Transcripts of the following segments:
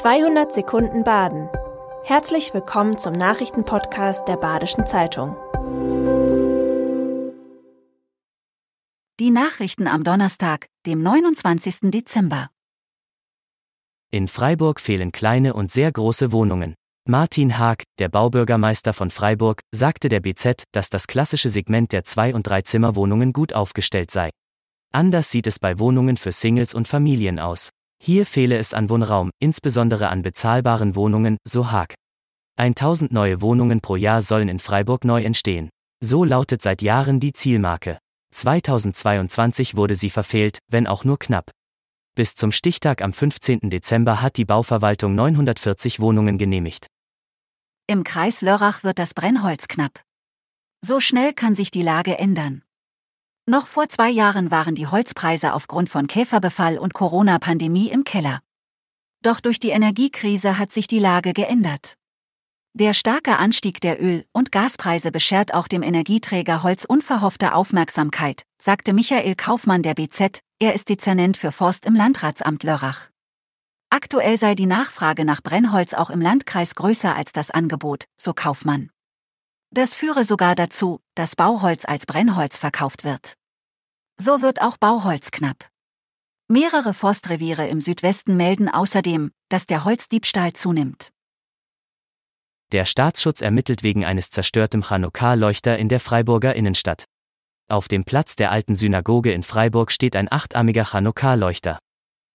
200 Sekunden Baden. Herzlich willkommen zum Nachrichtenpodcast der Badischen Zeitung. Die Nachrichten am Donnerstag, dem 29. Dezember. In Freiburg fehlen kleine und sehr große Wohnungen. Martin Haag, der Baubürgermeister von Freiburg, sagte der BZ, dass das klassische Segment der Zwei- und Dreizimmerwohnungen gut aufgestellt sei. Anders sieht es bei Wohnungen für Singles und Familien aus. Hier fehle es an Wohnraum, insbesondere an bezahlbaren Wohnungen, so Haag. 1000 neue Wohnungen pro Jahr sollen in Freiburg neu entstehen. So lautet seit Jahren die Zielmarke. 2022 wurde sie verfehlt, wenn auch nur knapp. Bis zum Stichtag am 15. Dezember hat die Bauverwaltung 940 Wohnungen genehmigt. Im Kreis Lörrach wird das Brennholz knapp. So schnell kann sich die Lage ändern. Noch vor zwei Jahren waren die Holzpreise aufgrund von Käferbefall und Corona-Pandemie im Keller. Doch durch die Energiekrise hat sich die Lage geändert. Der starke Anstieg der Öl- und Gaspreise beschert auch dem Energieträger Holz unverhoffte Aufmerksamkeit, sagte Michael Kaufmann der BZ, er ist Dezernent für Forst im Landratsamt Lörrach. Aktuell sei die Nachfrage nach Brennholz auch im Landkreis größer als das Angebot, so Kaufmann. Das führe sogar dazu, dass Bauholz als Brennholz verkauft wird. So wird auch Bauholz knapp. Mehrere Forstreviere im Südwesten melden außerdem, dass der Holzdiebstahl zunimmt. Der Staatsschutz ermittelt wegen eines zerstörten Chanukka-Leuchter in der Freiburger Innenstadt. Auf dem Platz der alten Synagoge in Freiburg steht ein achtarmiger Chanukka-Leuchter.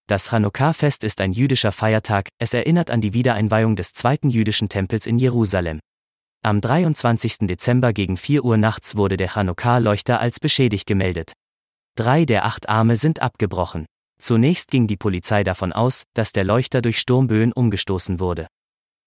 Das Chanukka-Fest ist ein jüdischer Feiertag, es erinnert an die Wiedereinweihung des zweiten jüdischen Tempels in Jerusalem. Am 23. Dezember gegen 4 Uhr nachts wurde der Chanukka-Leuchter als beschädigt gemeldet. Drei der acht Arme sind abgebrochen. Zunächst ging die Polizei davon aus, dass der Leuchter durch Sturmböen umgestoßen wurde.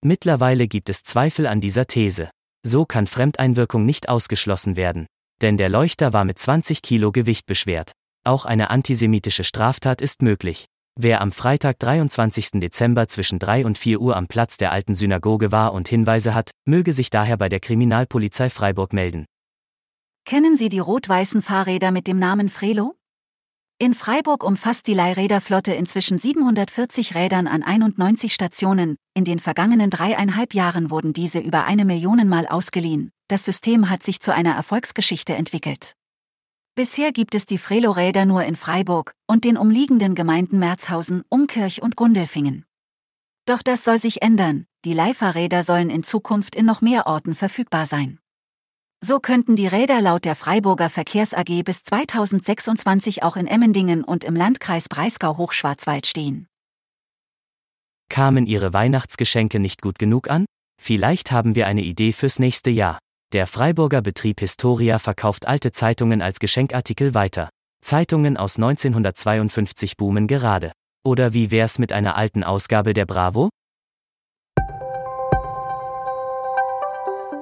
Mittlerweile gibt es Zweifel an dieser These. So kann Fremdeinwirkung nicht ausgeschlossen werden. Denn der Leuchter war mit 20 Kilo Gewicht beschwert. Auch eine antisemitische Straftat ist möglich. Wer am Freitag 23. Dezember zwischen 3 und 4 Uhr am Platz der alten Synagoge war und Hinweise hat, möge sich daher bei der Kriminalpolizei Freiburg melden. Kennen Sie die rot-weißen Fahrräder mit dem Namen Frelo? In Freiburg umfasst die Leihräderflotte inzwischen 740 Rädern an 91 Stationen. In den vergangenen dreieinhalb Jahren wurden diese über eine Million Mal ausgeliehen. Das System hat sich zu einer Erfolgsgeschichte entwickelt. Bisher gibt es die Frelo-Räder nur in Freiburg und den umliegenden Gemeinden Merzhausen, Umkirch und Gundelfingen. Doch das soll sich ändern. Die Leihfahrräder sollen in Zukunft in noch mehr Orten verfügbar sein. So könnten die Räder laut der Freiburger Verkehrs AG bis 2026 auch in Emmendingen und im Landkreis Breisgau-Hochschwarzwald stehen. Kamen Ihre Weihnachtsgeschenke nicht gut genug an? Vielleicht haben wir eine Idee fürs nächste Jahr. Der Freiburger Betrieb Historia verkauft alte Zeitungen als Geschenkartikel weiter. Zeitungen aus 1952 boomen gerade. Oder wie wär's mit einer alten Ausgabe der Bravo?